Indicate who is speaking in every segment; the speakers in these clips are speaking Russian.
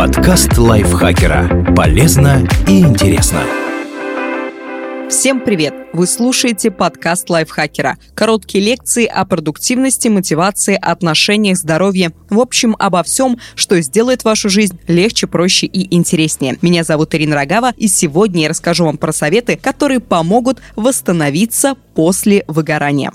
Speaker 1: Подкаст лайфхакера. Полезно и интересно.
Speaker 2: Всем привет! Вы слушаете подкаст лайфхакера. Короткие лекции о продуктивности, мотивации, отношениях, здоровье. В общем, обо всем, что сделает вашу жизнь легче, проще и интереснее. Меня зовут Ирина Рогава, и сегодня я расскажу вам про советы, которые помогут восстановиться после выгорания.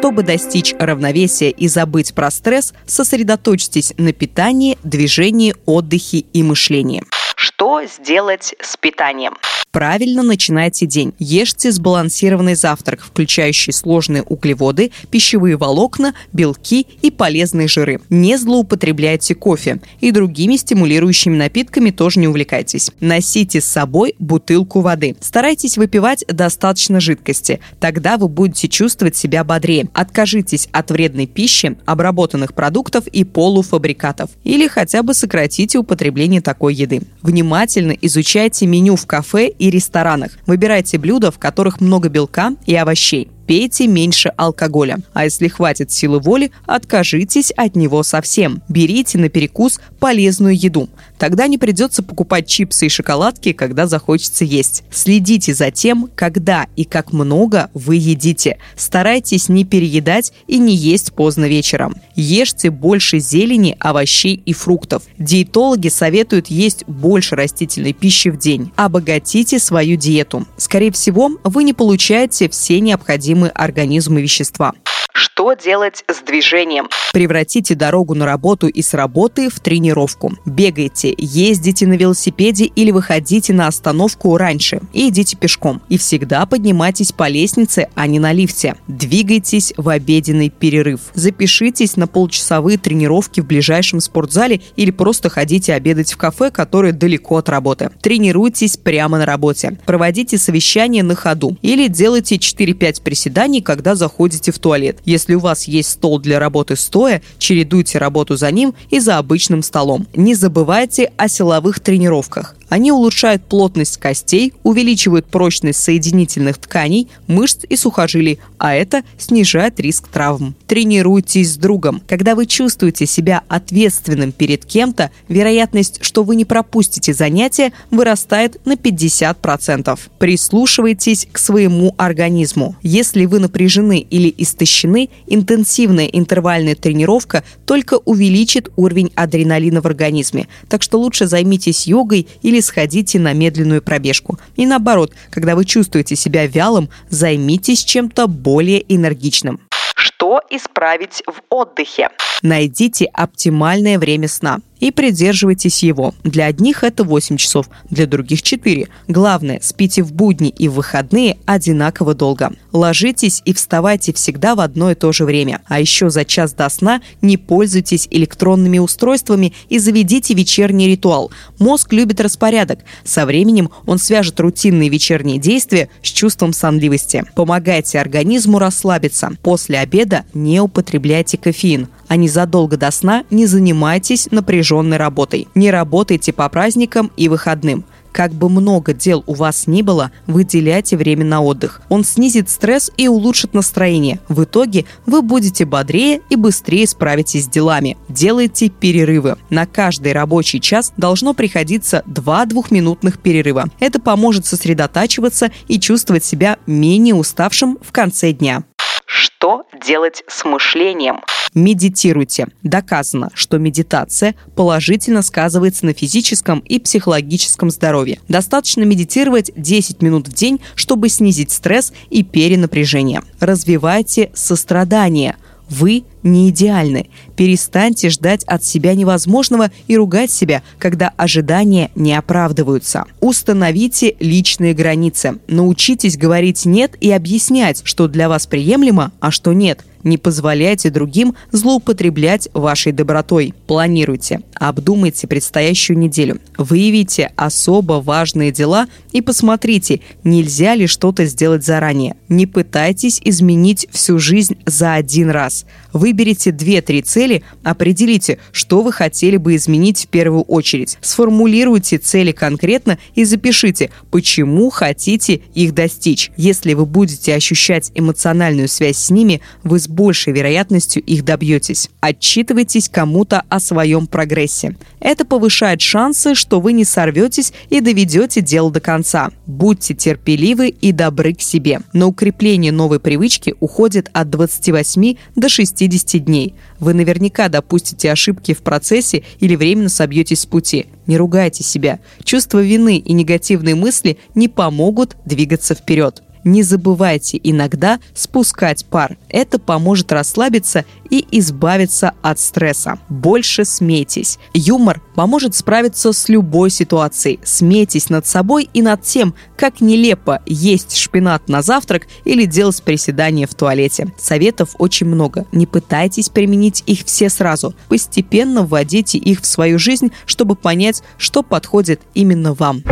Speaker 2: Чтобы достичь равновесия и забыть про стресс, сосредоточьтесь на питании, движении, отдыхе и мышлении. Что сделать с питанием? Правильно начинайте день. Ешьте сбалансированный завтрак, включающий сложные углеводы, пищевые волокна, белки и полезные жиры. Не злоупотребляйте кофе и другими стимулирующими напитками тоже не увлекайтесь. Носите с собой бутылку воды. Старайтесь выпивать достаточно жидкости. Тогда вы будете чувствовать себя бодрее. Откажитесь от вредной пищи, обработанных продуктов и полуфабрикатов. Или хотя бы сократите употребление такой еды. Внимательно изучайте меню в кафе и ресторанах. Выбирайте блюда, в которых много белка и овощей пейте меньше алкоголя. А если хватит силы воли, откажитесь от него совсем. Берите на перекус полезную еду. Тогда не придется покупать чипсы и шоколадки, когда захочется есть. Следите за тем, когда и как много вы едите. Старайтесь не переедать и не есть поздно вечером. Ешьте больше зелени, овощей и фруктов. Диетологи советуют есть больше растительной пищи в день. Обогатите свою диету. Скорее всего, вы не получаете все необходимые необходимы организму вещества. Что делать с движением? Превратите дорогу на работу и с работы в тренировку. Бегайте, ездите на велосипеде или выходите на остановку раньше и идите пешком. И всегда поднимайтесь по лестнице, а не на лифте. Двигайтесь в обеденный перерыв. Запишитесь на полчасовые тренировки в ближайшем спортзале или просто ходите обедать в кафе, которое далеко от работы. Тренируйтесь прямо на работе. Проводите совещание на ходу или делайте 4-5 приседаний, когда заходите в туалет. Если у вас есть стол для работы стоя, чередуйте работу за ним и за обычным столом. Не забывайте о силовых тренировках. Они улучшают плотность костей, увеличивают прочность соединительных тканей, мышц и сухожилий, а это снижает риск травм. Тренируйтесь с другом. Когда вы чувствуете себя ответственным перед кем-то, вероятность, что вы не пропустите занятия, вырастает на 50%. Прислушивайтесь к своему организму. Если вы напряжены или истощены, интенсивная интервальная тренировка только увеличит уровень адреналина в организме. Так что лучше займитесь йогой или сходите на медленную пробежку. И наоборот, когда вы чувствуете себя вялым, займитесь чем-то более энергичным. Что исправить в отдыхе? Найдите оптимальное время сна и придерживайтесь его. Для одних это 8 часов, для других 4. Главное, спите в будни и в выходные одинаково долго. Ложитесь и вставайте всегда в одно и то же время. А еще за час до сна не пользуйтесь электронными устройствами и заведите вечерний ритуал. Мозг любит распорядок. Со временем он свяжет рутинные вечерние действия с чувством сонливости. Помогайте организму расслабиться. После обеда не употребляйте кофеин а незадолго до сна не занимайтесь напряженной работой. Не работайте по праздникам и выходным. Как бы много дел у вас ни было, выделяйте время на отдых. Он снизит стресс и улучшит настроение. В итоге вы будете бодрее и быстрее справитесь с делами. Делайте перерывы. На каждый рабочий час должно приходиться два двухминутных перерыва. Это поможет сосредотачиваться и чувствовать себя менее уставшим в конце дня. Что делать с мышлением? Медитируйте. Доказано, что медитация положительно сказывается на физическом и психологическом здоровье. Достаточно медитировать 10 минут в день, чтобы снизить стресс и перенапряжение. Развивайте сострадание – вы не идеальны. Перестаньте ждать от себя невозможного и ругать себя, когда ожидания не оправдываются. Установите личные границы. Научитесь говорить «нет» и объяснять, что для вас приемлемо, а что нет. Не позволяйте другим злоупотреблять вашей добротой. Планируйте, обдумайте предстоящую неделю. Выявите особо важные дела и посмотрите, нельзя ли что-то сделать заранее. Не пытайтесь изменить всю жизнь за один раз. Вы Выберите 2-3 цели, определите, что вы хотели бы изменить в первую очередь. Сформулируйте цели конкретно и запишите, почему хотите их достичь. Если вы будете ощущать эмоциональную связь с ними, вы с большей вероятностью их добьетесь. Отчитывайтесь кому-то о своем прогрессе. Это повышает шансы, что вы не сорветесь и доведете дело до конца. Будьте терпеливы и добры к себе. На укрепление новой привычки уходит от 28 до 60 дней. Вы наверняка допустите ошибки в процессе или временно собьетесь с пути. Не ругайте себя. Чувство вины и негативные мысли не помогут двигаться вперед. Не забывайте иногда спускать пар. Это поможет расслабиться и избавиться от стресса. Больше смейтесь. Юмор поможет справиться с любой ситуацией. Смейтесь над собой и над тем, как нелепо есть шпинат на завтрак или делать приседания в туалете. Советов очень много. Не пытайтесь применить их все сразу. Постепенно вводите их в свою жизнь, чтобы понять, что подходит именно вам.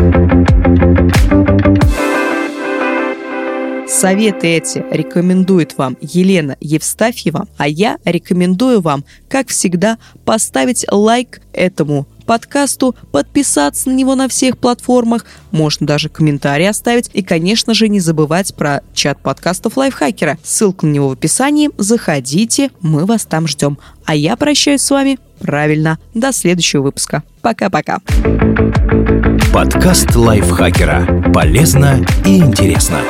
Speaker 2: Советы эти рекомендует вам Елена Евстафьева, а я рекомендую вам, как всегда, поставить лайк этому подкасту, подписаться на него на всех платформах, можно даже комментарий оставить и, конечно же, не забывать про чат подкастов Лайфхакера. Ссылка на него в описании. Заходите, мы вас там ждем. А я прощаюсь с вами правильно. До следующего выпуска. Пока-пока.
Speaker 1: Подкаст Лайфхакера. Полезно и интересно.